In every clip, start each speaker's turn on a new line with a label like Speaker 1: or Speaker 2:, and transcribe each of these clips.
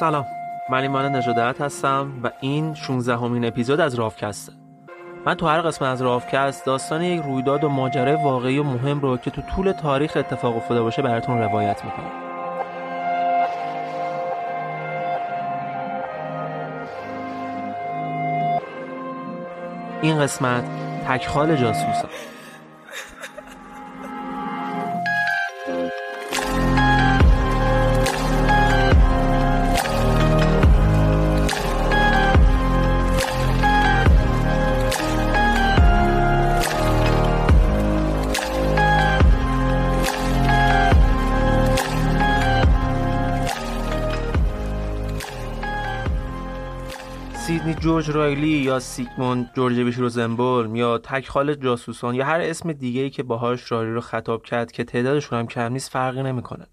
Speaker 1: سلام. من ایمان نجادت هستم و این 16 همین اپیزود از رافکسته من تو هر قسمت از رافکست داستان یک رویداد و ماجرای واقعی و مهم رو که تو طول تاریخ اتفاق افتاده باشه براتون روایت می‌کنم. این قسمت تکخال جاسوسا. جورج رایلی یا سیگموند جورجویچ روزنبولم یا تکخال جاسوسان یا هر اسم دیگه ای که باهاش رایلی رو خطاب کرد که تعدادشون هم کم نیست فرقی نمی‌کنه.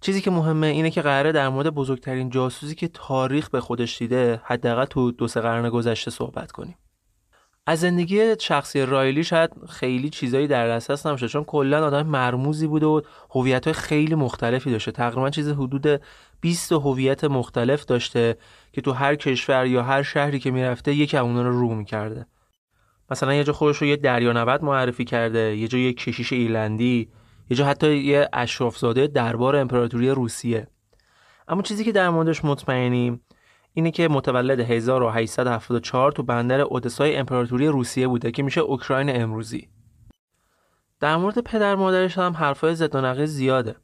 Speaker 1: چیزی که مهمه اینه که قراره در مورد بزرگترین جاسوسی که تاریخ به خودش دیده حداقل تو دو سه قرن گذشته صحبت کنیم. از زندگی شخصی رایلی شاید خیلی چیزایی در دسترس نباشه. چون کلا آدم مرموزی بوده و هویت‌های خیلی مختلفی داشته. تقریبا چیز حدود 20 هویت مختلف داشته که تو هر کشور یا هر شهری که می‌رفته یکی اونا رو رو می‌کرده. مثلا یه جا خودش رو یه دریانورد معرفی کرده یه جا یه کشیش ایرلندی یه جا حتی یه اشرافزاده دربار امپراتوری روسیه. اما چیزی که در موردش مطمئنیم اینه که متولد 1874 تو بندر اودسای امپراتوری روسیه بوده که میشه اوکراین امروزی. در مورد پدر مادرش هم حرفای زد و نقیض زیاده.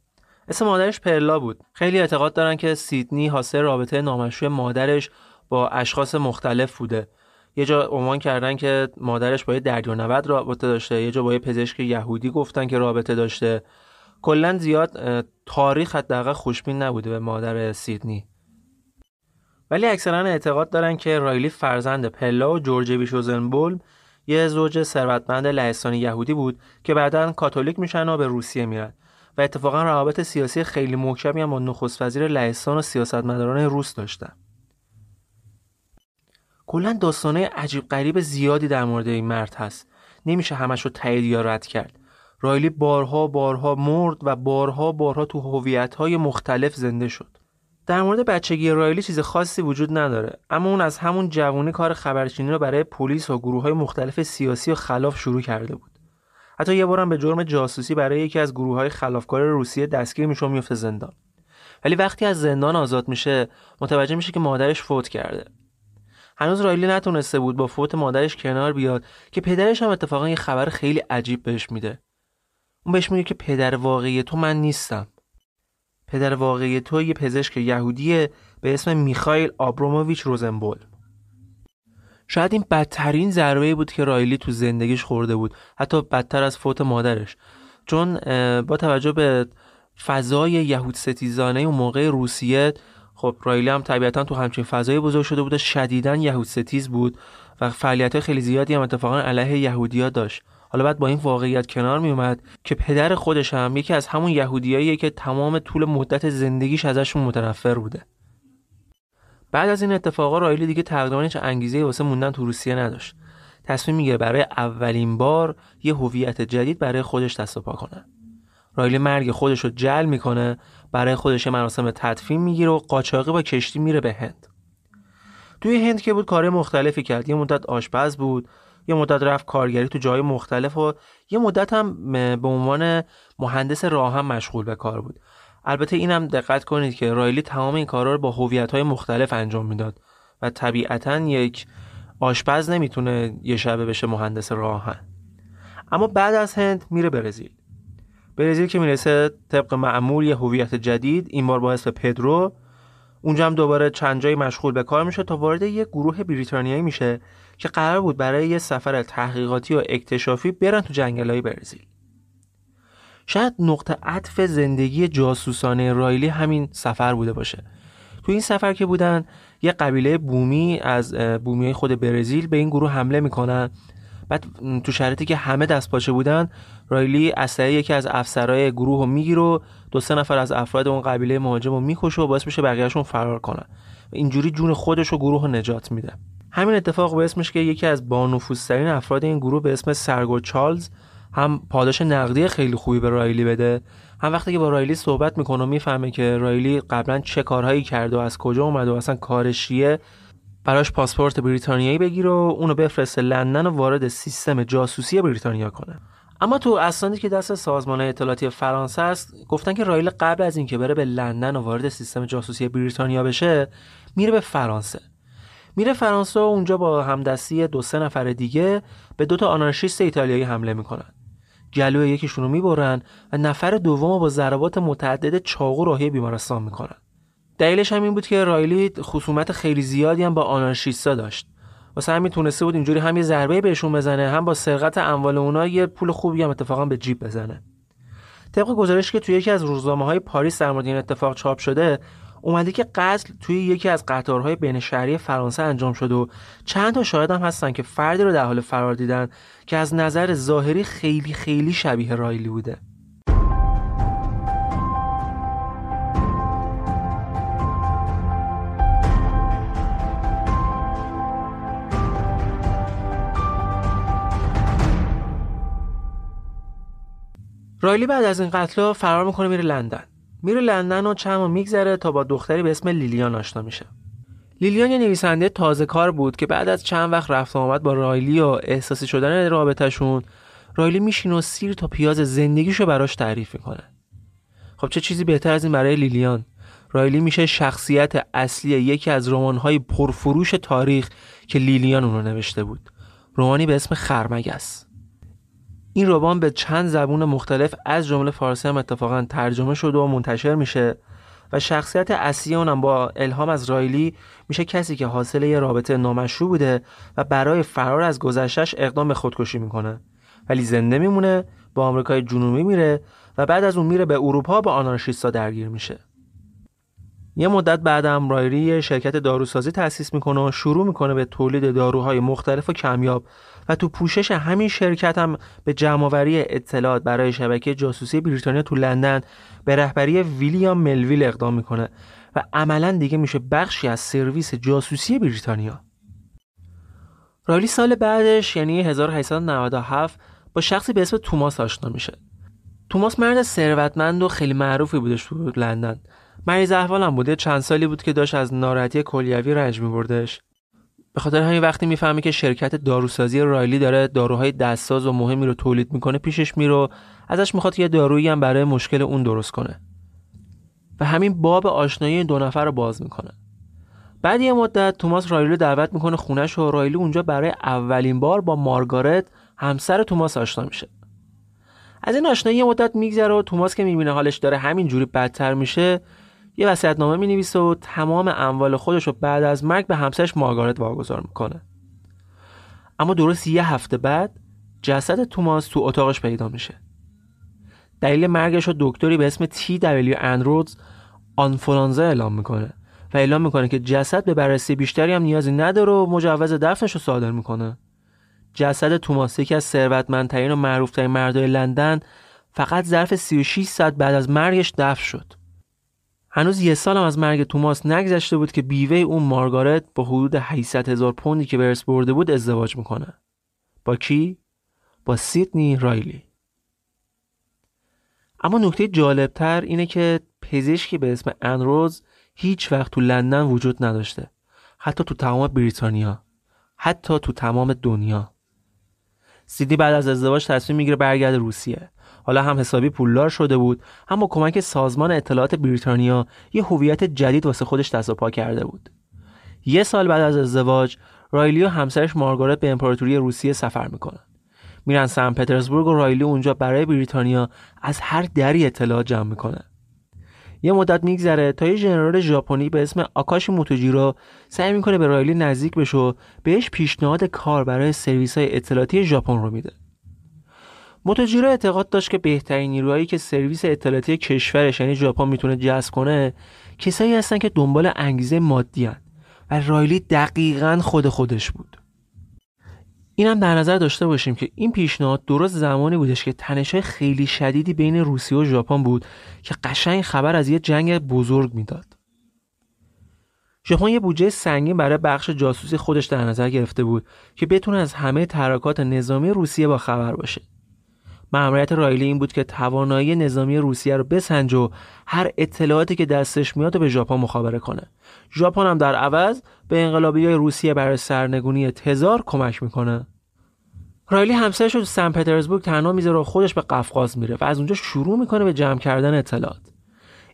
Speaker 1: اسم مادرش پرلا بود. خیلی اعتقاد دارن که سیدنی حاصل رابطه نامشروع مادرش با اشخاص مختلف بوده. یه جا عنوان کردن که مادرش با یه دریانورد رابطه داشته، یه جا با یه پزشک یهودی گفتن که رابطه داشته. کلا زیاد تاریخ حداقل خوشبین نبوده به مادر سیدنی. ولی اکثرا اعتقاد دارن که رایلی فرزند پلا و جورج بیشوزنبولم یه زوج ثروتمند لهستانی یهودی بود که بعدا کاتولیک میشن و به روسیه میرن و اتفاقا روابط سیاسی خیلی محکمی هم با نخست وزیر لهستان و سیاستمداران روس داشتن. کلا داستانه عجیب غریب زیادی در مورد این مرد هست. نمیشه همش رو تایید یا رد کرد. رایلی بارها بارها مرد و بارها بارها تو هویت‌های مختلف زنده شد. در مورد بچگی رایلی چیز خاصی وجود نداره. اما اون از همون جوانی کار خبرچینی رو برای پلیس و گروه های مختلف سیاسی و خلاف شروع کرده بود. حتی یه بارم به جرم جاسوسی برای یکی از گروه های خلافکار روسیه دستگیر میشه و میفته زندان. ولی وقتی از زندان آزاد میشه متوجه میشه که مادرش فوت کرده. هنوز رایلی نتونسته بود با فوت مادرش کنار بیاد که پدرش هم اتفاقا یه خبر خیلی عجیب بهش میده. اون بهش میگه که پدر واقعی تو من نیستم. پدر واقعی تو یه پزشک یهودیه به اسم میخایل آبروموویچ روزنبول. شاید این بدترین ضربه بود که رایلی تو زندگیش خورده بود حتی بدتر از فوت مادرش. چون با توجه به فضای یهود ستیزانه و موقع روسیه خب رایلی هم طبیعتا تو همچین فضای بزرگ شده بود و شدیدا یهود ستیز بود و فعالیت خیلی زیادی هم اتفاقا علیه یهودیا داشت. حالا بعد با این واقعیت کنار می اومد که پدر خودش هم یکی از همون یهودیاییه که تمام طول مدت زندگیش ازشون متنفر بوده. بعد از این اتفاقا رایلی دیگه تقریبا هیچ انگیزه واسه موندن تو روسیه نداشت. تصمیم می‌گیره برای اولین بار یه هویت جدید برای خودش دست و پا کنه. رایلی مرگ خودش رو جل می‌کنه برای خودش مراسم تدفین می‌گیره و قاچاقی با کشتی میره به هند. توی هند که بود کار مختلفی کرد. یه مدت آشپز بود. یه مدت رفت کارگری تو جای مختلف و یه مدت هم به عنوان مهندس راه هم مشغول به کار بود. البته اینم دقت کنید که رایلی تمام این کارا رو با هویت های مختلف انجام می‌داد و طبیعتا یک آشپز نمی‌تونه یه شبه بشه مهندس راهن. اما بعد از هند میره برزیل. برزیل که می‌رسه طبق معمول یه هویت جدید این بار با اسم پدرو. اونجا هم دوباره چند جایی مشغول به کار میشه تا وارد یه گروه بریتانیایی میشه که قرار بود برای یه سفر تحقیقاتی و اکتشافی برن تو جنگلای برزیل. شاید نقطه عطف زندگی جاسوسانه رایلی همین سفر بوده باشه. تو این سفر که بودن یه قبیله بومی از بومی خود برزیل به این گروه حمله می‌کنن. بعد تو شرایطی که همه دست پاچه بودن رایلی اسلحه یکی از افسرهای گروه رو می‌گیره و دو سه نفر از افراد اون قبیله مهاجم رو می‌کشه و باعث میشه بقیهشون فرار کنن. اینجوری جون خودش و گروه رو نجات میده. همین اتفاق باعث میشه که یکی از بانفوذترین افراد این گروه به اسم سرگو چارلز هم پاداش نقدی خیلی خوبی به رایلی بده. هم وقتی که با رایلی صحبت می‌کنه و می‌فهمه که رایلی قبلا چه کارهایی کرده و از کجا اومده و اصلا کارشیه براش پاسپورت بریتانیایی بگیره و اونو بفرسته لندن و وارد سیستم جاسوسی بریتانیا کنه. اما تو اسنادی که دست سازمان اطلاعاتی فرانسه است گفتن که رایل قبل از اینکه بره به لندن و وارد سیستم جاسوسی بریتانیا بشه میره به فرانسه. میره فرانسه و اونجا با همدستی دو سه نفر دیگه به دو تا آنارشیست ایتالیایی حمله می‌کنن. جلوی یکیشون رو می‌برن و نفر دوم با ضربات متعدد چاقو راهی بیمارستان می‌کنن. دلیلش هم این بود که رایلی خصومت خیلی زیادی هم با آنارشیستا داشت. واسه همین تونسته بود اینجوری هم یه ضربه بهشون بزنه هم با سرقت اموال اونا یه پول خوبی هم اتفاقا به جیب بزنه. طبق گزارش که توی یکی از روزنامه های پاریس در مورد این اتفاق چاپ شده اومده که قتل توی یکی از قطارهای بین شهری فرانسه انجام شده و چند تا شاهد هم هستن که فردی رو در حال فرار دیدن که از نظر ظاهری خیلی خیلی شبیه رایلی بوده. رایلی بعد از این قتل فرار می‌کنه میره لندن. میره لندن و چند میگذره تا با دختری به اسم لیلیان آشنا میشه. لیلیان یه نویسنده تازه کار بود که بعد از چند وقت رفت آمد با رایلی و احساسی شدن رابطهشون رایلی میشینه و سیر تا پیاز زندگیشو براش تعریف می‌کنه. خب چه چیزی بهتر از این برای لیلیان؟ رایلی میشه شخصیت اصلی یکی از رمان‌های پرفروش تاریخ که لیلیان اون رو نوشته بود. رمانی به اسم خرمگس. این رمان به چند زبون مختلف از جمله فارسی هم اتفاقا ترجمه شده و منتشر میشه و شخصیت اصلی اونم با الهام از رایلی میشه کسی که حاصل یه رابطه نامشروع بوده و برای فرار از گذشتش اقدام به خودکشی می‌کنه. ولی زنده میمونه با آمریکای جنوبی میره و بعد از اون میره به اروپا با آنارشیستا درگیر میشه. یه مدت بعدم رایلی شرکت داروسازی تأسیس می‌کنه و شروع می‌کنه به تولید داروهای مختلف و کمیاب و تو پوشش همین شرکت هم به جمعآوری اطلاعات برای شبکه جاسوسی بریتانیا تو لندن به رهبری ویلیام ملویل اقدام می‌کنه و عملا دیگه میشه بخشی از سرویس جاسوسی بریتانیا. رایلی سال بعدش یعنی 1897 با شخصی به اسم توماس آشنا میشه. توماس مرد ثروتمند و خیلی معروفی بودش تو لندن. مریض احوالم بوده چند سالی بود که داشت از ناراحتی کلیوی رنج میبردش. به خاطر همین وقتی می‌فهمه که شرکت داروسازی رایلی داره داروهای دستساز و مهمی رو تولید می‌کنه پیشش میره ازش می‌خواد یه دارویی هم برای مشکل اون درست کنه. و همین باب آشنایی دو نفر رو باز می‌کنه. بعد یه مدت توماس رایلی دعوت می‌کنه خونش و رایلی اونجا برای اولین بار با مارگارت همسر توماس آشنا میشه. از این آشنایی یه مدت میگذره و توماس که می‌بینه حالش داره همینجوری بدتر میشه یه وصیت‌نامه می‌نویسه و تمام اموال خودش رو بعد از مرگ به همسرش مارگارت واگذار می‌کنه. اما درست یه هفته بعد جسد توماس تو اتاقش پیدا میشه. دلیل مرگش رو دکتری به اسم تی دبلیو اندرودز آنفولانزا اعلام می‌کنه و اعلام می‌کنه که جسد به بررسی بیشتری هم نیازی نداره و مجوز دفنش رو صادر می‌کنه. جسد توماس یکی از ثروتمندترین و معروفترین مردای لندن فقط ظرف 36 ساعت بعد از مرگش دفن شد. هنوز یه سال هم از مرگ توماس نگذشته بود که بیوه اون مارگارت با حدود 800 هزار پوندی که برس برده بود ازدواج می‌کنه. با کی؟ با سیدنی رایلی. اما نکته جالبتر اینه که پزشکی به اسم انروز هیچ وقت تو لندن وجود نداشته. حتی تو تمام بریتانیا. حتی تو تمام دنیا. سیدنی بعد از ازدواج تصمیم می‌گیره برگرده روسیه. حالا هم حسابی پولدار شده بود هم با کمک سازمان اطلاعات بریتانیا یه هویت جدید واسه خودش دست و پا کرده بود. یه سال بعد از ازدواج رایلی و همسرش مارگارت به امپراتوری روسیه سفر می‌کنن. میرن سن پترزبورگ و رایلی اونجا برای بریتانیا از هر دری اطلاعات جمع می‌کنه یه مدت میگذره تا یه ژنرال ژاپنی به اسم آکاشی موتوجیرو سعی می‌کنه به رایلی نزدیک بشه و بهش پیشنهاد کار برای سرویس های اطلاعاتی ژاپن رو میده. موتوجیرو اعتقاد داشت که بهترین نیروهایی که سرویس اطلاعاتی کشورش یعنی ژاپن می‌تونه جذب کنه کسایی هستن که دنبال انگیزه مادی هن و رایلی دقیقا خود خودش بود اینم در نظر داشته باشیم که این پیشنهاد درست زمانی بودش که تنشهای خیلی شدیدی بین روسیه و ژاپن بود که قشنگ خبر از یه جنگ بزرگ می‌داد. ژاپن یه بودجه سنگین برای بخش جاسوسی خودش در نظر گرفته بود که بتونه از همه ترکات نظامی روسیه با خبر باشه. مأموریت رایلی این بود که توانایی نظامی روسیه رو بسنج و هر اطلاعاتی که دستش میاد به ژاپن مخابره کنه. ژاپن هم در عوض به انقلابی های روسیه برای سرنگونی تزار کمک می‌کنه. رایلی همسرش رو سن پترزبورگ تنها می‌ذاره و خودش به قفقاز میره و از اونجا شروع می‌کنه به جمع کردن اطلاعات.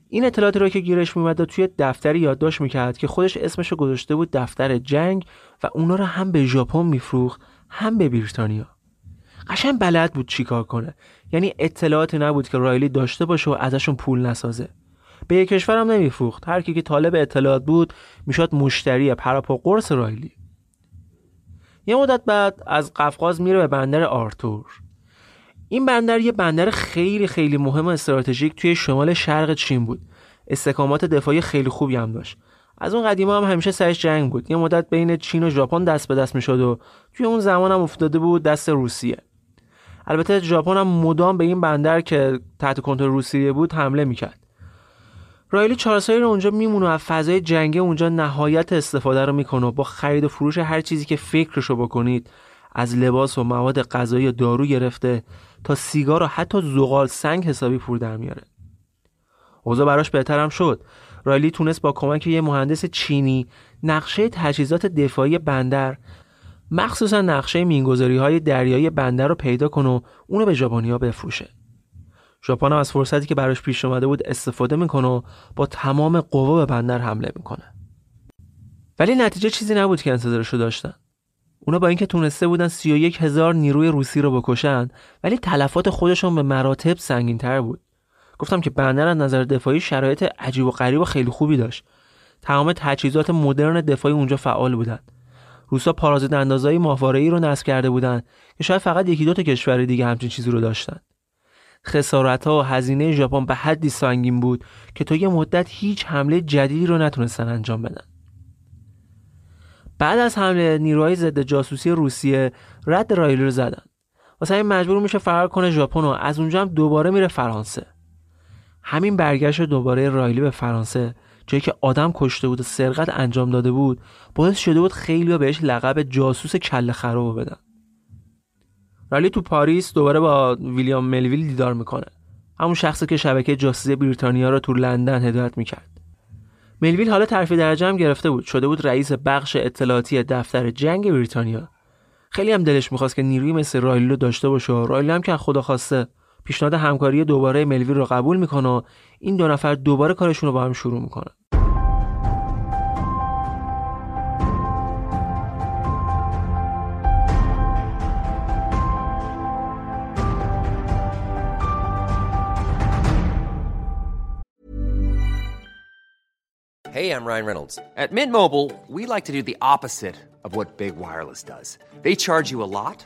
Speaker 1: این اطلاعاتی رو که گیرش میومد توی دفتری یادداشت می‌کرد که خودش اسمش رو گذاشته بود دفتر جنگ و اونا رو هم به ژاپن میفروخت هم به بریتانیا. قشنگ بلد بود چیکار کنه. یعنی اطلاعاتی نبود که رایلی داشته باشه و ازشون پول نسازه. به یک کشور هم نمیفروخت. هر کی که طالب اطلاعات بود می‌شد مشتری پراپا قرص رایلی. یه مدت بعد از قفقاز میره به بندر آرتور. این بندر یه بندر خیلی خیلی مهم و استراتژیک توی شمال شرق چین بود. استحکامات دفاعی خیلی خوبی هم داشت. از اون قدیما هم همیشه سرش جنگ بود. یه مدت بین چین و ژاپن دست به دست می‌شد و توی اون زمان هم افتاده بود دست روسیه. البته ژاپن هم مدام به این بندر که تحت کنترل روسیه بود حمله می‌کرد. رایلی چارسایی رو اونجا میمونه و از فضای جنگی اونجا نهایت استفاده رو می‌کنه و با خرید و فروش هر چیزی که فکرشو بکنید از لباس و مواد غذایی و دارو گرفته تا سیگار و حتی زغال سنگ حسابی پول در میاره. اوضاع براش بهترم شد. رایلی تونست با کمک یه مهندس چینی نقشه تجهیزات دفاعی بندر مخصوصا نقشه مینگذاری های دریایی بندر رو پیدا کنه و اونو به ژاپنیا بفروشه. ژاپن از فرصتی که براش پیش اومده بود استفاده می‌کنه و با تمام قوا به بندر حمله می‌کنه. ولی نتیجه چیزی نبود که انتظارشو داشتن. اونا با اینکه تونسته بودن 31 هزار نیروی روسی رو بکشن ولی تلفات خودشون به مراتب سنگین تر بود. گفتم که بندر از نظر دفاعی شرایط عجیب و غریب و خیلی خوبی داشت. تمام تجهیزات مدرن دفاعی اونجا فعال بودند روسا پارازیت اندازایی ای رو نصب کرده بودند که شاید فقط یکی دو تا کشور دیگه همچین چیزی رو داشتن. خسارت ها و هزینه ژاپن به حدی سنگین بود که تا یه مدت هیچ حمله جدیدی رو نتونستن انجام بدن. بعد از حمله نیروهای ضد جاسوسی روسیه رد رایلی رو زدن. واسه این مجبور میشه فرار کنه ژاپن و از اونجا هم دوباره میره فرانسه. همین برگشت دوباره رایلی به فرانسه جایی که آدم کشته بود و سرقت انجام داده بود باعث شده بود خیلی بهش لقب جاسوس کله خراب بدن. رالی تو پاریس دوباره با ویلیام ملویل دیدار می‌کنه. همون شخصی که شبکه جاسوسی بریتانیا رو تو لندن هدایت می‌کرد. ملویل حالا ترفیع درجه هم گرفته بود. شده بود رئیس بخش اطلاعاتی دفتر جنگ بریتانیا. خیلی هم دلش می‌خواست که نیروی مثل رایلی رو داشته باشه رایلی هم که خدا خواسته پیشنهاد همکاری دوباره ملویل رو قبول می‌کنه و این دو نفر دوباره کارشون رو با هم شروع می‌کنن
Speaker 2: Hey, I'm Ryan Reynolds. At Mint Mobile, we like to do the opposite of what Big Wireless does. They charge you a lot,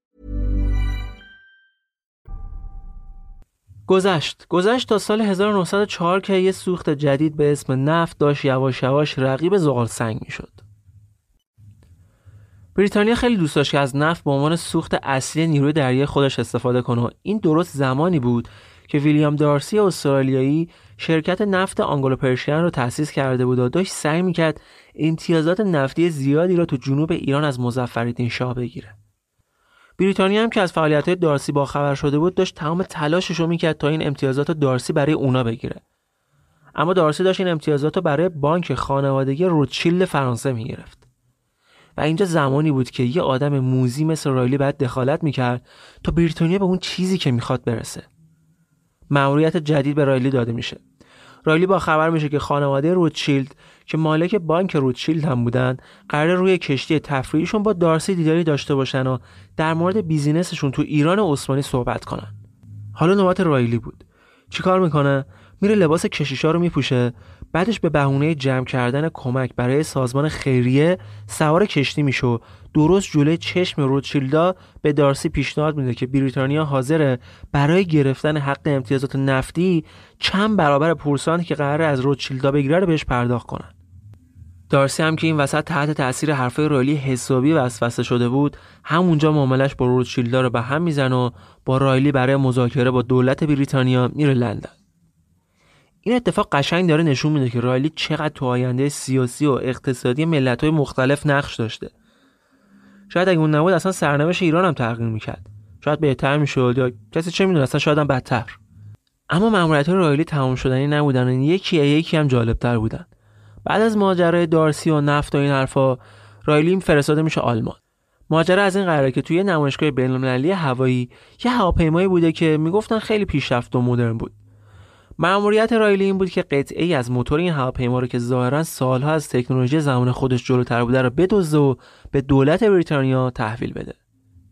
Speaker 1: گذشت گذشت تا سال 1904 که یه سوخت جدید به اسم نفت داشت یواش یواش رقیب زغال سنگ می‌شد. بریتانیا خیلی دوست داشت که از نفت به عنوان سوخت اصلی نیروی دریایی خودش استفاده کنه این درست زمانی بود که ویلیام دارسی استرالیایی شرکت نفت آنگلو پرشین رو تأسیس کرده بود و داشت سعی می‌کرد امتیازات نفتی زیادی را تو جنوب ایران از مظفرالدین شاه بگیره. بریتانیا هم که از فعالیت های دارسی با خبر شده بود داشت تمام تلاشش رو می‌کرد تا این امتیازات دارسی برای اونا بگیره. اما دارسی داشت این امتیازات رو برای بانک خانوادگی روتشیلد فرانسه می‌گرفت. و اینجا زمانی بود که یه آدم موزی مثل رایلی باید دخالت می‌کرد تا بریتانیا به اون چیزی که می‌خواد برسه. مأموریت جدید به رایلی داده میشه. رایلی با خبر میشه که خانواده روتشیلد که مالک بانک روتشیلد هم بودن قرار روی کشتی تفریحیشون با دارسی دیداری داشته باشن و در مورد بیزینسشون تو ایران عثمانی صحبت کنن. حالا نوبت رایلی بود. چیکار می‌کنه؟ میره لباس کشیشا رو میپوشه. بعدش به بهونه جمع کردن کمک برای سازمان خیریه سوار کشتی میشه درست جلوی چشم روتشیلدا به دارسی پیشنهاد میده که بریتانیا حاضره برای گرفتن حق امتیازات نفتی چند برابر پورسانتی که قراره از روتشیلدا بگیره رو بهش پرداخت کنن. دارسی هم که این وسط تحت تاثیر حرفای رایلی حسابی وسوسه شده بود همونجا معاملش با روتشیلدا رو به هم می‌زنه و با رایلی برای مذاکره با دولت بریتانیا میره لندن. این اتفاق قشنگ داره نشون میده که رایلی چقدر تو آینده سیاسی و اقتصادی ملت های مختلف نقش داشته. شاید اگه اون نبود اصلا سرنوشت ایران هم تغییر می‌کرد. شاید بهتر می‌شد یا کسی چه می‌دونه اصلا شاید هم بدتر. اما ماموریت های رایلی تمام شدنی نبودن و یکی یکی هم جالبتر بودن. بعد از ماجرای دارسی و نفت و این حرفا رایلی فرستاده میشه آلمان. ماجرا از این قراره که توی نمایشگاه بین‌المللی هوایی یه هواپیمایی بوده که می‌گفتن خیلی پیشرفته و مدرن بود. مأموریت رایلی این بود که قطعه از موتور این هواپیما رو که ظاهرا سالها از تکنولوژی زمان خودش جلوتر بوده رو بدزده و به دولت بریتانیا تحویل بده.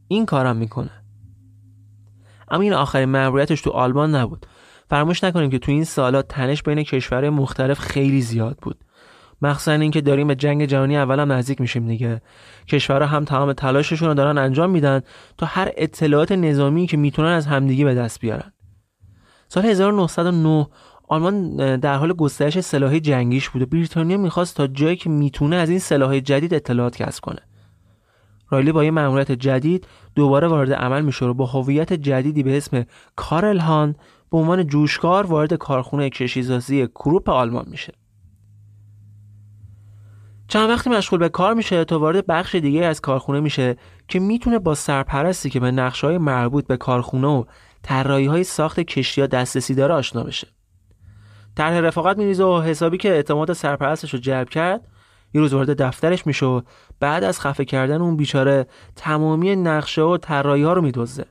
Speaker 1: این کارم می‌کنه. اما این آخرین مأموریتش تو آلمان نبود. فراموش نکنیم که تو این سالها تنش بین کشورهای مختلف خیلی زیاد بود. مخصوصا اینکه داریم به جنگ جهانی اول هم نزدیک میشیم دیگه. کشورها هم تمام تلاششون رو دارن انجام میدن تا هر اطلاعات نظامی که می‌تونن از همدیگه به دست بیارن. سال 1909 آلمان در حال گسترش سلاح جنگیش بود و بریتانیا می‌خواست تا جایی که می‌تونه از این سلاح جدید اطلاعات کسب کنه. رایلی با یه مأموریت جدید دوباره وارد عمل میشه و با هویت جدیدی به اسم کارل هان به عنوان جوشکار وارد کارخونه کشیزازی کروپ آلمان میشه. چند وقتی مشغول به کار میشه تا وارد بخش دیگه از کارخونه میشه که می‌تونه با سرپرستی که به نقشه مربوط به کارخونه و طراحی های ساخت کشتی ها دسترسی داره آشنا بشه. طرح رفاقت میریزه و حسابی که اعتماد سرپرستش رو جلب کرد یه روز وارد دفترش میشه و بعد از خفه کردن اون بیچاره تمامی نقشه و طراحی ها رو میدوزه.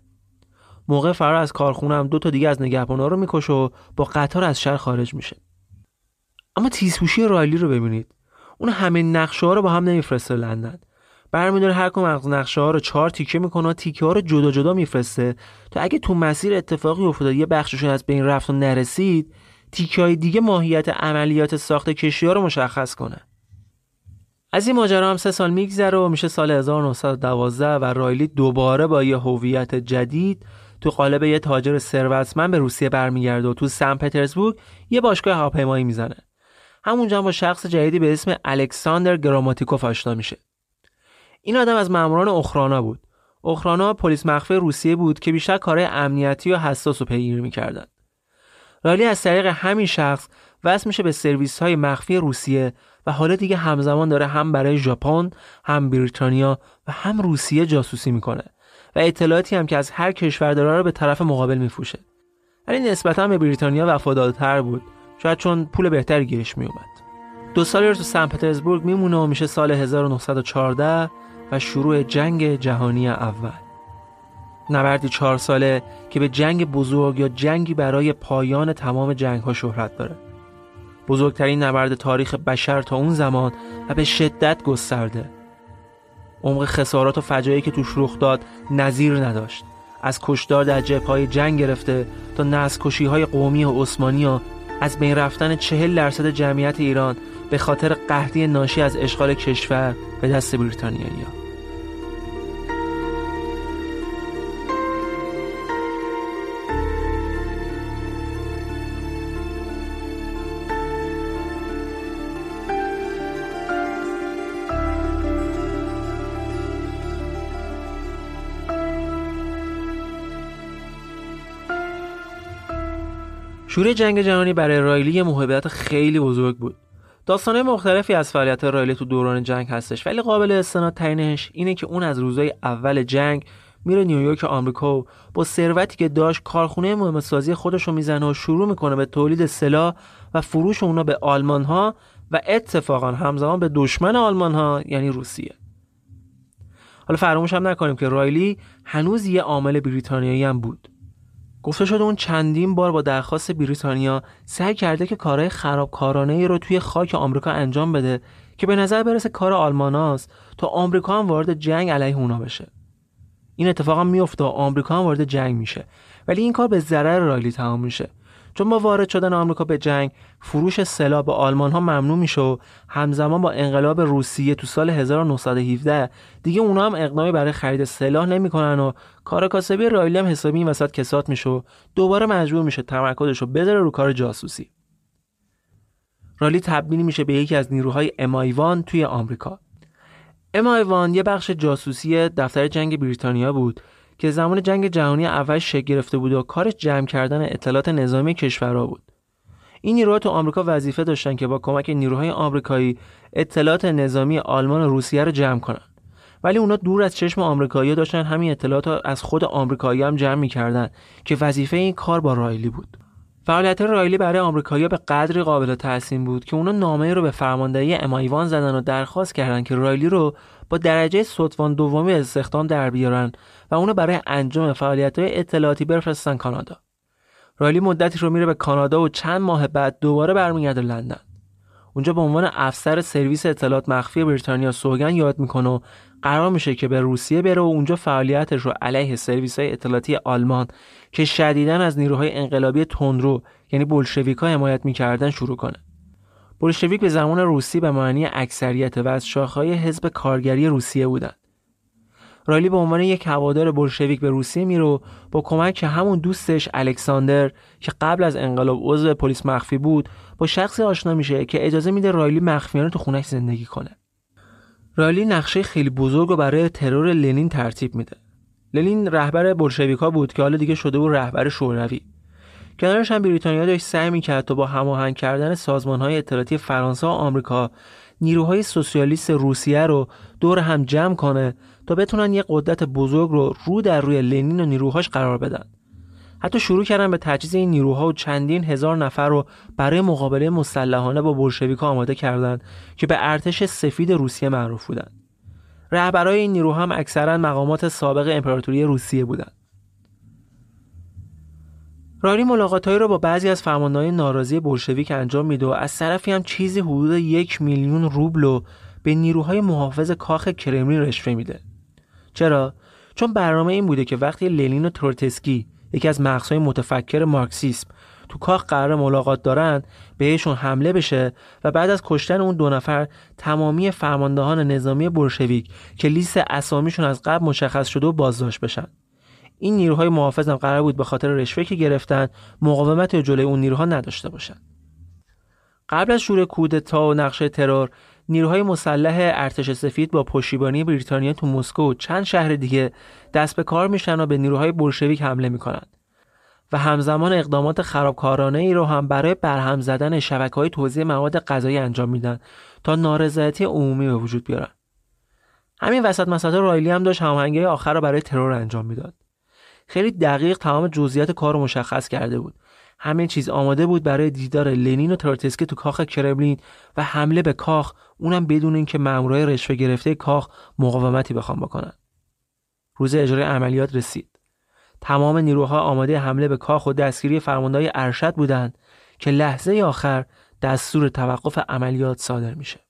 Speaker 1: موقع فرار از کارخونه هم دو تا دیگه از نگهبانا رو می‌کشه و با قطار از شهر خارج میشه. اما تیزهوشی رایلی رو ببینید. اون همه نقشه ها رو با هم نمیفرسته لندن. برمیداره هر کدوم از نقشه ها رو چهار تیکه می‌کنه تیکه ها رو جدا جدا میفرسته. تا اگه تو مسیر اتفاقی افتاد یه بخششون از بین رفت و نرسید تیکه های دیگه ماهیت عملیات ساخت کشتی ها رو مشخص کنه. از این ماجرا هم سه سال میگذره و میشه سال 1912 و رایلی دوباره با یه هویت جدید تو قالب یه تاجر ثروتمند به روسیه برمیگرده و تو سن پترزبورگ یه باشگاه هواپیمایی می‌زنه. همونجا با شخص جدیدی به اسم الکساندر گراماتیکوف آشنا میشه. این آدم از ماموران اوخرانا بود. اوخرانا پلیس مخفی روسیه بود که بیشتر کارهای امنیتی و حساس رو پیگیری می‌کردن. رالی از طریق همین شخص وصل میشه به سرویس های مخفی روسیه و حالا دیگه همزمان داره هم برای ژاپن هم بریتانیا و هم روسیه جاسوسی می‌کنه و اطلاعاتی هم که از هر کشور داره رو به طرف مقابل میفروشه. ولی نسبتا به بریتانیا وفادارتر بود. شاید چون پول بهتری گیرش میومد دو سالی رو تو سن پترزبورگ میمونه و میشه سال 1914 و شروع جنگ جهانی اول. نبردی چهار ساله که به جنگ بزرگ یا جنگی برای پایان تمام جنگ ها شهرت داره. بزرگترین نبرد تاریخ بشر تا اون زمان و به شدت گسترده. عمق خسارات و فجایی که توش رخ داد نظیر نداشت. از کشدار در جبههای جنگ گرفته تا نسل های قومی و عثمانی و از بین رفتن چهل درصد جمعیت ایران به خاطر قحطی ناشی از اشغال کشور به دست بریتانیایی شروع جنگ جهانی برای رایلی یه محبت خیلی بزرگ بود. داستانه مختلفی از فعالیت رایلی تو دوران جنگ هستش ولی قابل استناد ترینش اینه که اون از روزای اول جنگ میره نیویورک آمریکا و با ثروتی که داشت کارخونه مهمسازی خودش رو می‌زنه و شروع می‌کنه به تولید سلاح و فروش اونا به آلمان ها و اتفاقا همزمان به دشمن آلمان ها یعنی روسیه. حالا فراموش هم نکنیم که رایلی هنوز یه عامل بریتانیایی هم بود. گفته شده اون چندین بار با درخواست بریتانیا سعی کرده که کارهای خرابکارانه ای رو توی خاک آمریکا انجام بده که به نظر برسه کار آلماناست تا آمریکا هم وارد جنگ علیه اونا بشه. این اتفاق هم میفته آمریکا هم وارد جنگ میشه. ولی این کار به ضرر رایلی تمام میشه. چون با وارد شدن آمریکا به جنگ فروش سلاح به آلمان ها ممنوع میشه و همزمان با انقلاب روسیه تو سال 1917 دیگه اونا هم اقدامی برای خرید سلاح نمی‌کنن و کار کاسبی رایلی هم حسابی این وسط کسات میشه و دوباره مجبور میشه تمرکزش رو بذاره رو کار جاسوسی. رالی تبدیل میشه به یکی از نیروهای امایوان توی آمریکا. امایوان یه بخش جاسوسی دفتر جنگ بریتانیا بود. که زمان جنگ جهانی اول شکل گرفته بود و کارش جمع کردن اطلاعات نظامی کشورها بود. این نیروها تو آمریکا وظیفه داشتن که با کمک نیروهای آمریکایی اطلاعات نظامی آلمان و روسیه رو جمع کنن. ولی اونا دور از چشم آمریکایی داشتن همین اطلاعات از خود آمریکایی هم جمع می‌کردن که وظیفه این کار با رایلی بود. فعالیت رایلی برای آمریکایی‌ها به قدری قابل تحسین بود که اونا نامه رو به فرماندهی امایوان زدن و درخواست کردند که رایلی رو با درجه سطفان دومی استخدام در بیارن و اونو برای انجام فعالیت های اطلاعاتی بفرستن کانادا. رایلی مدتی رو میره به کانادا و چند ماه بعد دوباره برمیگرده لندن. اونجا به عنوان افسر سرویس اطلاعات مخفی بریتانیا سوگن یاد می‌کنه و قرار میشه که به روسیه بره و اونجا فعالیتش رو علیه سرویس های اطلاعاتی آلمان که شدیدن از نیروهای انقلابی تندرو یعنی بولشویکا حمایت می‌کردن شروع کنه. بولشویک به زمان روسی به معنی اکثریت و از شاخهای حزب کارگری روسیه بودند. رایلی به عنوان یک هوادار بولشویک به روسیه میره و با کمک همون دوستش الکساندر که قبل از انقلاب عضو پلیس مخفی بود با شخصی آشنا میشه که اجازه میده رایلی مخفیانه تو خونش زندگی کنه. رایلی نقشه خیلی بزرگ رو برای ترور لنین ترتیب میده. لنین رهبر بولشویکا بود که حالا دیگه شده بود رهبر شوروی. کنارش هم بریتانیا داشت سعی می‌کرد تا با هماهنگ کردن سازمانهای اطلاعاتی فرانسه و آمریکا نیروهای سوسیالیست روسیه رو دور هم جمع کنه تا بتونن یه قدرت بزرگ رو رو در روی لنین و نیروهاش قرار بدن حتی شروع کردن به تجهیز این نیروها و چندین هزار نفر رو برای مقابله مسلحانه با بولشویکا آماده کردند که به ارتش سفید روسیه معروف بودند. رهبرای این نیروها هم اکثرا مقامات سابق امپراتوری روسیه بودند. راری ملاقاتهایی را با بعضی از فرماندهان ناراضی بولشویک انجام میده و از طرفی هم چیزی حدود یک میلیون روبل و به نیروهای محافظ کاخ کرملین رشوه میده. چرا؟ چون برنامه این بوده که وقتی لنین و تروتسکی یکی از مغزهای متفکر مارکسیسم تو کاخ قرار ملاقات دارن بهشون حمله بشه و بعد از کشتن اون دو نفر تمامی فرماندهان نظامی بلشویک که لیست اسامیشون از قبل مشخص شده و بازداشت بشن. این نیروهای محافظ هم قرار بود به خاطر رشوه که گرفتن مقاومت جلوی اون نیروها نداشته باشن. قبل از شروع کودتا و نقشه ترور نیروهای مسلح ارتش سفید با پشتیبانی بریتانیا تو مسکو و چند شهر دیگه دست به کار میشن و به نیروهای بلشویک حمله می‌کنن. و همزمان اقدامات خرابکارانه ای رو هم برای برهم زدن شبکه های توزیع مواد غذایی انجام میدن تا نارضایتی عمومی به وجود بیارن. همین وسط مسئله رایلی هم داشت هماهنگی آخر رو برای ترور انجام می‌داد. خیلی دقیق تمام جزئیات کار رو مشخص کرده بود. همه چیز آماده بود برای دیدار لنین و تراتسکی تو کاخ کرملین و حمله به کاخ اونم بدون اینکه مامورای رشوه گرفته کاخ مقاومتی بخوام بکنن. روز اجرای عملیات رسید. تمام نیروها آماده حمله به کاخ و دستگیری فرماندهای ارشد بودند که لحظه آخر دستور توقف عملیات صادر میشه.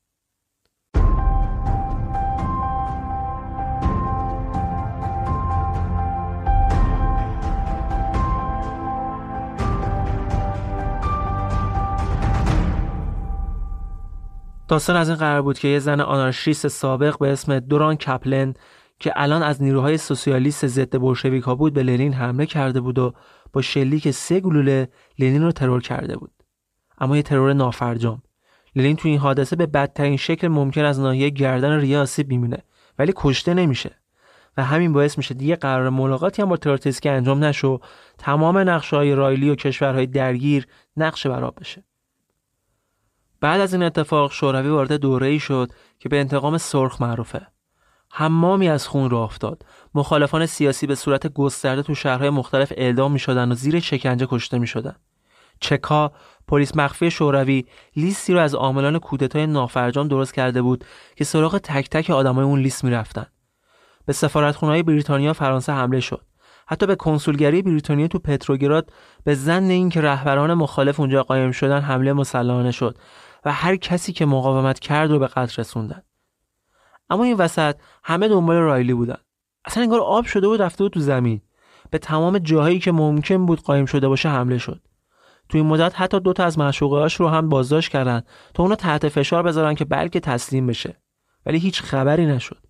Speaker 1: داستان از این قرار بود که یه زن آنارشیست سابق به اسم دوران کپلن که الان از نیروهای سوسیالیست ضد بلشویک‌ها بود به لنین حمله کرده بود و با شلیک سه گلوله لنین رو ترور کرده بود. اما یه ترور نافرجام. لنین تو این حادثه به بدترین شکل ممکن از ناحیه گردن ریا آسیب می‌بینه ولی کشته نمیشه. و همین باعث میشه دیگه قرار ملاقاتی هم با ترورتسکی انجام نشو تمام نقشه های رایلی و کشورهای درگیر نقش براب بشه. بعد از این اتفاق شوروی وارد دوره شد که به انتقام سرخ معروفه حمامی از خون را افتاد مخالفان سیاسی به صورت گسترده تو شهرهای مختلف اعدام می شدن و زیر شکنجه کشته می شدن. چکا پلیس مخفی شوروی لیستی رو از عاملان کودتای نافرجام درست کرده بود که سراغ تک تک آدمای اون لیست رفتن. به سفارتخونه‌های بریتانیا فرانسه حمله شد حتی به کنسولگری بریتانیا تو پتروگراد به زن اینکه رهبران مخالف اونجا قایم شدن حمله مسلحانه شد و هر کسی که مقاومت کرد رو به قتل رسوندن. اما این وسط همه دنبال رایلی بودن. اصلا انگار آب شده بود رفته بود تو زمین. به تمام جاهایی که ممکن بود قایم شده باشه حمله شد. تو این مدت حتی دو تا از معشوقهاش رو هم بازداشت کردن تا اونو تحت فشار بذارن که بلکه تسلیم بشه. ولی هیچ خبری نشد.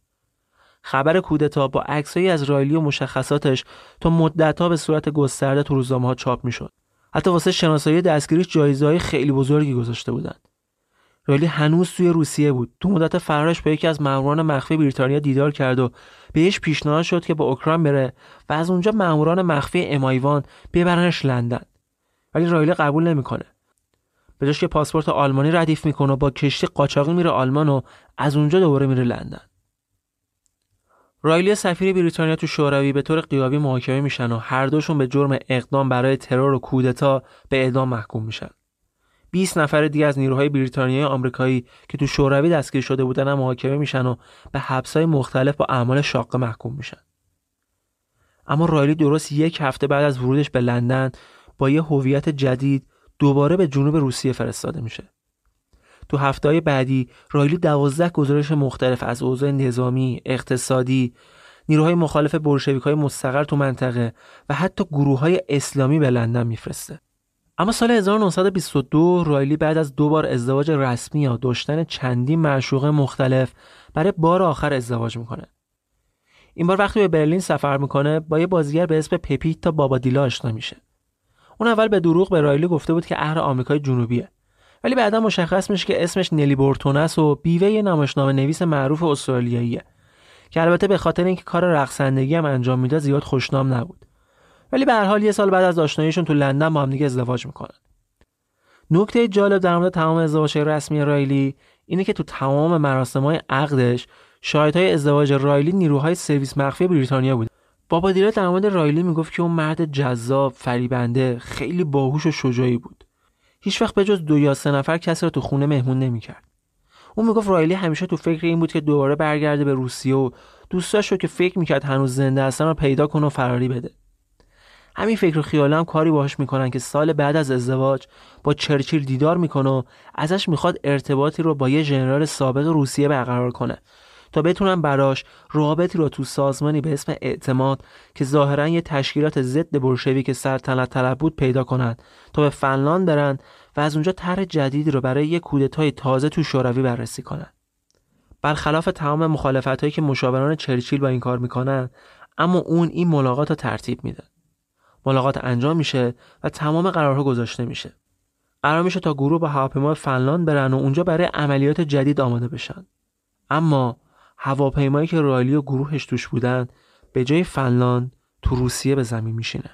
Speaker 1: خبر کودتا با عکسایی از رایلی و مشخصاتش تا مدتها به صورت گسترده تو روزنامه ها چاپ می‌شد. حتی واسه شناسایی دستگیریش جایزه خیلی بزرگی گذاشته بودند رایلی هنوز توی روسیه بود. تو مدت فرارش با یکی از ماموران مخفی بریتانیا دیدار کرد و بهش پیشنهاد شد که به اوکراین بره و از اونجا ماموران مخفی امایوان ببرنش لندن. ولی رایلی قبول نمی‌کنه. به که پاسپورت آلمانی ردیف می‌کنه و با کشتی قاچاقی میره آلمان و از اونجا دوباره میره لندن. رایلی سفیر بریتانیا تو شوروی به طور قیابی محاکمه میشن و هر دوشون به جرم اقدام برای ترور و کودتا به اعدام محکوم میشن. 20 نفر دیگه از نیروهای بریتانیایی آمریکایی که تو شوروی دستگیر شده بودن هم محاکمه میشن و به حبسهای مختلف با اعمال شاقه محکوم میشن اما رایلی درست یک هفته بعد از ورودش به لندن با یه هویت جدید دوباره به جنوب روسیه فرستاده میشه تو هفته بعدی رایلی دوازده گزارش مختلف از اوضاع نظامی، اقتصادی، نیروهای مخالف بلشویک های مستقر تو منطقه و حتی گروه های اسلامی به لندن میفرسته. اما سال 1922 رایلی بعد از دو بار ازدواج رسمی یا داشتن چندین معشوقه مختلف برای بار آخر ازدواج می‌کنه. این بار وقتی به برلین سفر می‌کنه با یه بازیگر به اسم پپیت تا بابادیلا آشنا میشه. اون اول به دروغ به رایلی گفته بود که اهل آمریکای جنوبیه. ولی بعدا مشخص میشه که اسمش نلی بورتون است و بیوه نمایشنامه نویس معروف استرالیاییه که البته به خاطر اینکه کار رقصندگی هم انجام میده زیاد خوشنام نبود. ولی به هر حال یه سال بعد از آشناییشون تو لندن با هم دیگه ازدواج می‌کنن. نکته جالب در مورد تمام ازدواج رسمی رایلی اینه که تو تمام مراسم‌های عقدش شاهدهای ازدواج رایلی نیروهای سرویس مخفی بریتانیا بود بابا دیره در مورد رایلی می‌گفت که اون مرد جذاب فریبنده خیلی باهوش و شجاعی بود. هیچ وقت به جز دو یا سه نفر کسی رو تو خونه مهمون نمی‌کرد. اون می‌گفت رایلی همیشه تو فکر این بود که دوباره برگرده به روسیه و دوستاش رو که فکر می‌کرد هنوز زنده هستن رو پیدا کنه و فراری بده. همین فکر و خیال هم کاری باهاش می‌کنن که سال بعد از ازدواج با چرچیل دیدار می‌کنه و ازش می‌خواد ارتباطی رو با یه ژنرال سابق روسیه برقرار کنه تا بتونن براش رابطی رو تو سازمانی به اسم اعتماد که ظاهرا یه تشکیلات ضد بلشوی که سلطنت طلب بود پیدا کنن تا به فنلاند برن و از اونجا طرح جدیدی رو برای یه کودتای تازه تو شوروی بررسی کنن. برخلاف تمام مخالفت هایی که مشاوران چرچیل با این کار می‌کنن اما اون این ملاقات رو ترتیب میده. ملاقات انجام میشه و تمام قرارها گذاشته میشه. قرار میشه تا گروه با هواپیما فنلاند برن و اونجا برای عملیات جدید آماده بشن. اما هواپیمایی که رایلی و گروهش توش بودن به جای فنلاند تو روسیه به زمین میشینه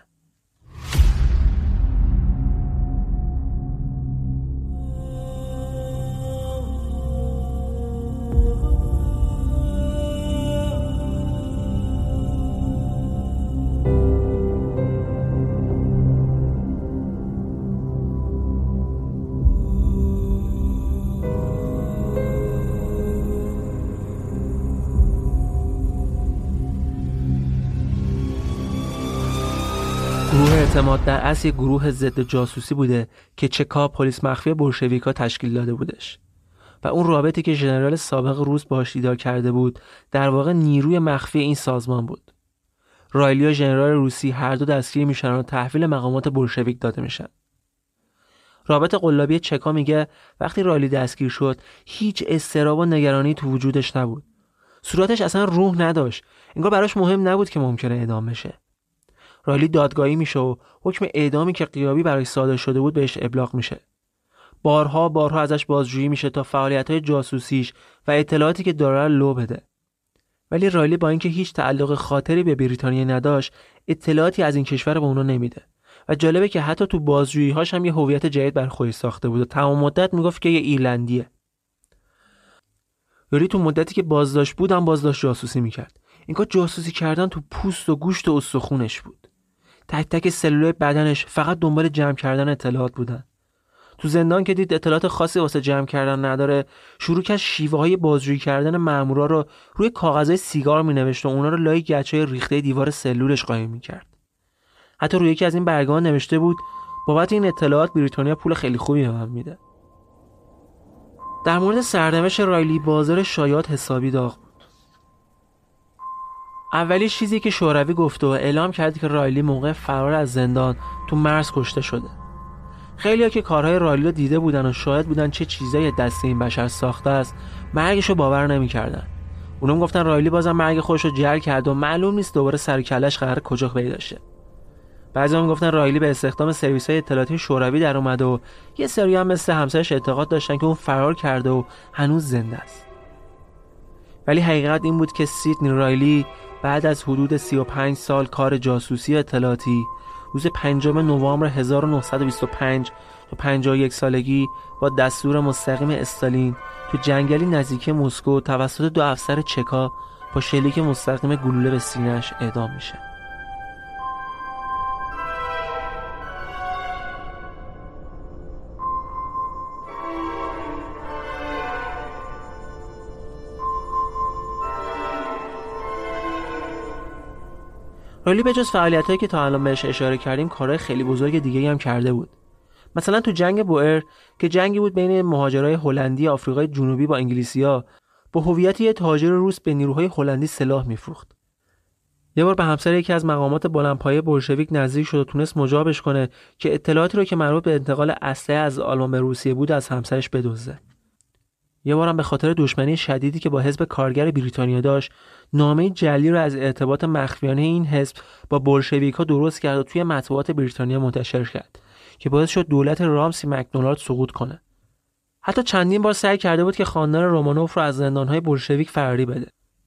Speaker 1: در اصل گروه ضد جاسوسی بوده که چکا پلیس مخفی بولشویکا تشکیل داده بودش. و اون رابطی که ژنرال سابق روس باش دیدار کرده بود در واقع نیروی مخفی این سازمان بود. رایلی و ژنرال روسی هر دو دستگیر میشن و تحویل مقامات بولشویک داده میشن. رابط قلابی چکا میگه وقتی رایلی دستگیر شد هیچ استراب و نگرانی تو وجودش نبود. صورتش اصلا روح نداشت. انگار براش مهم نبود که ممکنه اعدام بشه. رایلی دادگاهی میشه و حکم اعدامی که قیابی برای صادر شده بود بهش ابلاغ میشه. بارها بارها ازش بازجویی میشه تا فعالیت های جاسوسیش و اطلاعاتی که داره لو بده. ولی رایلی با اینکه هیچ تعلق خاطری به بریتانیا نداشت اطلاعاتی از این کشور به اونا نمیده. و جالبه که حتی تو بازجویی هاش هم یه هویت جدید بر خودش ساخته بود و تمام مدت می‌گفت که یه ایرلندیه. یوری تو مدتی که بازداشت بود هم بازداشت جاسوسی می‌کرد. اینکار جاسوسی کردن تو پوست و گوشت و استخونش بود. تک تک سلولای بدنش فقط دنبال جمع کردن اطلاعات بودن تو زندان که دید اطلاعات خاصی واسه جمع کردن نداره شروع کرد شیوه های بازجویی کردن مامورا رو روی کاغذهای سیگار می نوشت و اونا رو لای گچهای ریخته دیوار سلولش قایم می کرد. حتی روی یکی از این برگان نوشته بود بابت این اطلاعات بریتانیا پول خیلی خوبی به من میده. در مورد سرنوشت رایلی بازار شایعات حسابی داغ اولی چیزی که شوروی گفته و اعلام کرد که رایلی موقع فرار از زندان تو مرز کشته شده. خیلی که کارهای رایلی رو دیده بودن و شاهد بودن چه چیزایی دست این بشر ساخته است مرگش رو باور نمی‌کردن. اونم گفتن رایلی بازم مرگ خودش رو جر کرد و معلوم نیست دوباره سر کلش قرار کجا پیدا شه. بعضی هم گفتن رایلی به استخدام سرویس های اطلاعاتی شوروی در اومده و یه سری هم مثل همسرش اعتقاد داشتن که اون فرار کرده و هنوز زنده است. ولی حقیقت این بود که سیدنی رایلی بعد از حدود 35 سال کار جاسوسی اطلاعاتی روز 5 نوامبر 1925 تا 51 سالگی با دستور مستقیم استالین تو جنگلی نزدیکی مسکو توسط دو افسر چکا با شلیک مستقیم گلوله به سینهش اعدام میشه. رالی به جز فعالیتایی که تا الان بهش اشاره کردیم کارهای خیلی بزرگ دیگه هم کرده بود. مثلا تو جنگ بوئر که جنگی بود بین مهاجرای هلندی آفریقای جنوبی با انگلیسیا با هویت یه تاجر روس به نیروهای هلندی سلاح میفروخت. یه بار به همسر یکی از مقامات بلندپایه بولشویک نزدیک شد و تونست مجابش کنه که اطلاعاتی رو که مربوط به انتقال اسلحه از آلمان به روسیه بود از همسرش بدزده. یه بارم به خاطر دشمنی شدیدی که با حزب کارگر بریتانیا داشت نامه جلی رو از ارتباط مخفیانه این حزب با بولشویکا درست کرد و توی مطبوعات بریتانیا منتشر کرد که باعث شد دولت رامسی مکدونالد سقوط کنه. حتی چندین بار سعی کرده بود که خاندان رومانوف رو از زندانهای بولشویک فراری بده.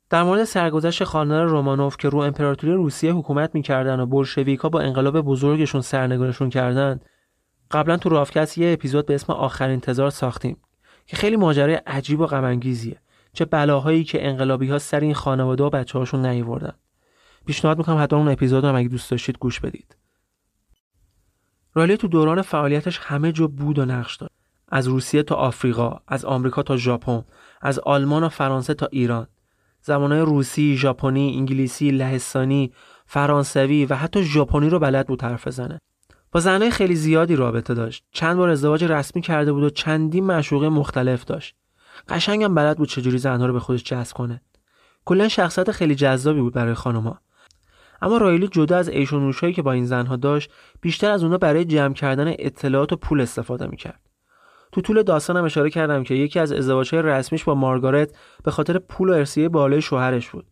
Speaker 1: در مورد سرگذشت خاندان رومانوف که رو امپراتوری روسیه حکومت می‌کردن و بولشویکا با انقلاب بزرگشون سرنگونشون کردن قبلا تو رافکست یه اپیزود به اسم آخرین انتظار ساختیم. که خیلی ماجرای عجیب و غم چه بلاهایی که انقلابی ها سر این خانواده و بچه هاشون نیوردن. پیشنهاد می‌کنم حتما اون اپیزود رو اگه دوست داشتید گوش بدید. رالی تو دوران فعالیتش همه جا بود و نقش داشت. از روسیه تا آفریقا از آمریکا تا ژاپن از آلمان و فرانسه تا ایران. زمانهای روسی، ژاپنی، انگلیسی، لهستانی، فرانسوی و حتی ژاپنی رو بلد بود حرف بزنه. با زنهای خیلی زیادی رابطه داشت. چند بار ازدواج رسمی کرده بود و چندین معشوقه مختلف داشت. قشنگم بلد بود چجوری زنها رو به خودش جذب کنه. کلا شخصیت خیلی جذابی بود برای خانمها. اما رایلی جدا از ایش و که با این زنها داشت بیشتر از اونا برای جمع کردن اطلاعات و پول استفاده می‌کرد تو طول داستانم اشاره کردم که یکی از ازدواجهای رسمیش با مارگارت به خاطر پول و ارسیه بالای شوهرش بود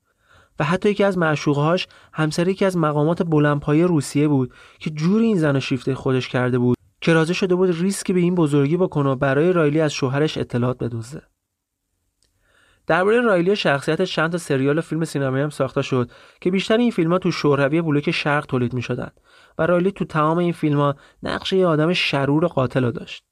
Speaker 1: و حتی یکی از معشوقهاش همسر یکی از مقامات بلندپایه روسیه بود که جوری این زن شیفته خودش کرده بود که راضی شده بود ریسکی به این بزرگی بکنه و برای رایلی از شوهرش اطلاعات بدزده درباره رایلی شخصیت چند تا سریال و فیلم سینمایی هم ساخته شد که بیشتر این فیلم ها تو شوروی بلوک شرق تولید می و رایلی تو تمام این فیلم ها نقش یه آدم شرور قاتل داشت.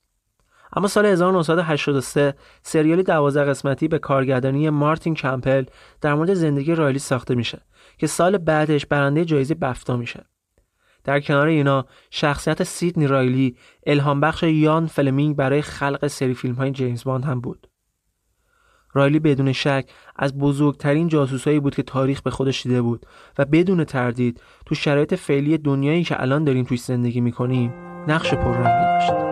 Speaker 1: اما سال 1983 سریالی 12 قسمتی به کارگردانی مارتین کمپل در مورد زندگی رایلی ساخته میشه که سال بعدش برنده جایزه بفتا میشه. در کنار اینا شخصیت سیدنی رایلی الهام بخش یان فلمینگ برای خلق سری فیلم های جیمز باند هم بود. رایلی بدون شک از بزرگترین جاسوسایی بود که تاریخ به خودش دیده بود و بدون تردید تو شرایط فعلی دنیایی که الان داریم توش زندگی می‌کنیم نقش پررنگی داشت.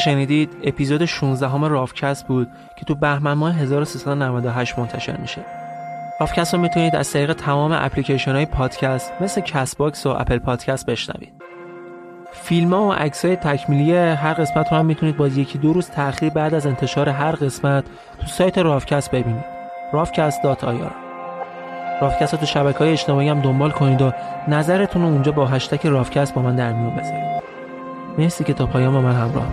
Speaker 1: شنیدید اپیزود 16 همه رافکست بود که تو بهمن ماه 1398 منتشر میشه. رافکست رو می‌تونید از طریق تمام اپلیکیشن های پادکست مثل CastBox و Apple Podcast بشنوید. فیلم ها و عکس های تکمیلی هر قسمت رو هم می‌تونید با یکی دو روز تاخیر بعد از انتشار هر قسمت تو سایت رافکست ببینید. rafcast.ir رافکست رو تو شبکه های اجتماعی هم دنبال کنید و نظرتون رو اونجا با هشتک رافکست با من در میون بذارید. مرسی که تا پایان با من همراه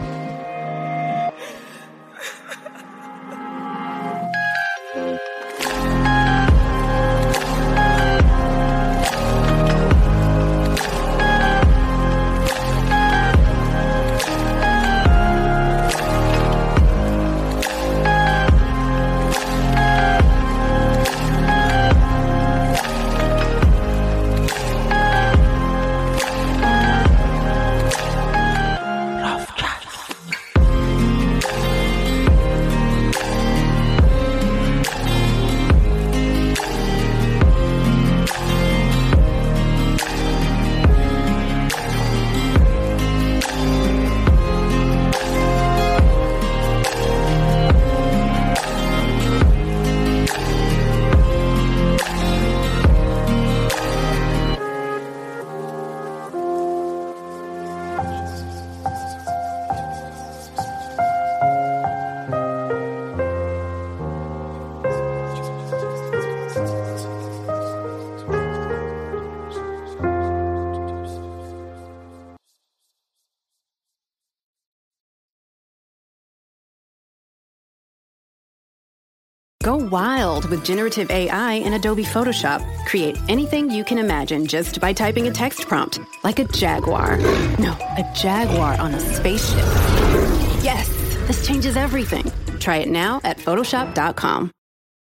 Speaker 3: Go wild with generative AI in Adobe Photoshop. Create anything you can imagine just by typing a text prompt, like a jaguar. No, a jaguar on a spaceship. Yes, this changes everything. Try it now at Photoshop.com.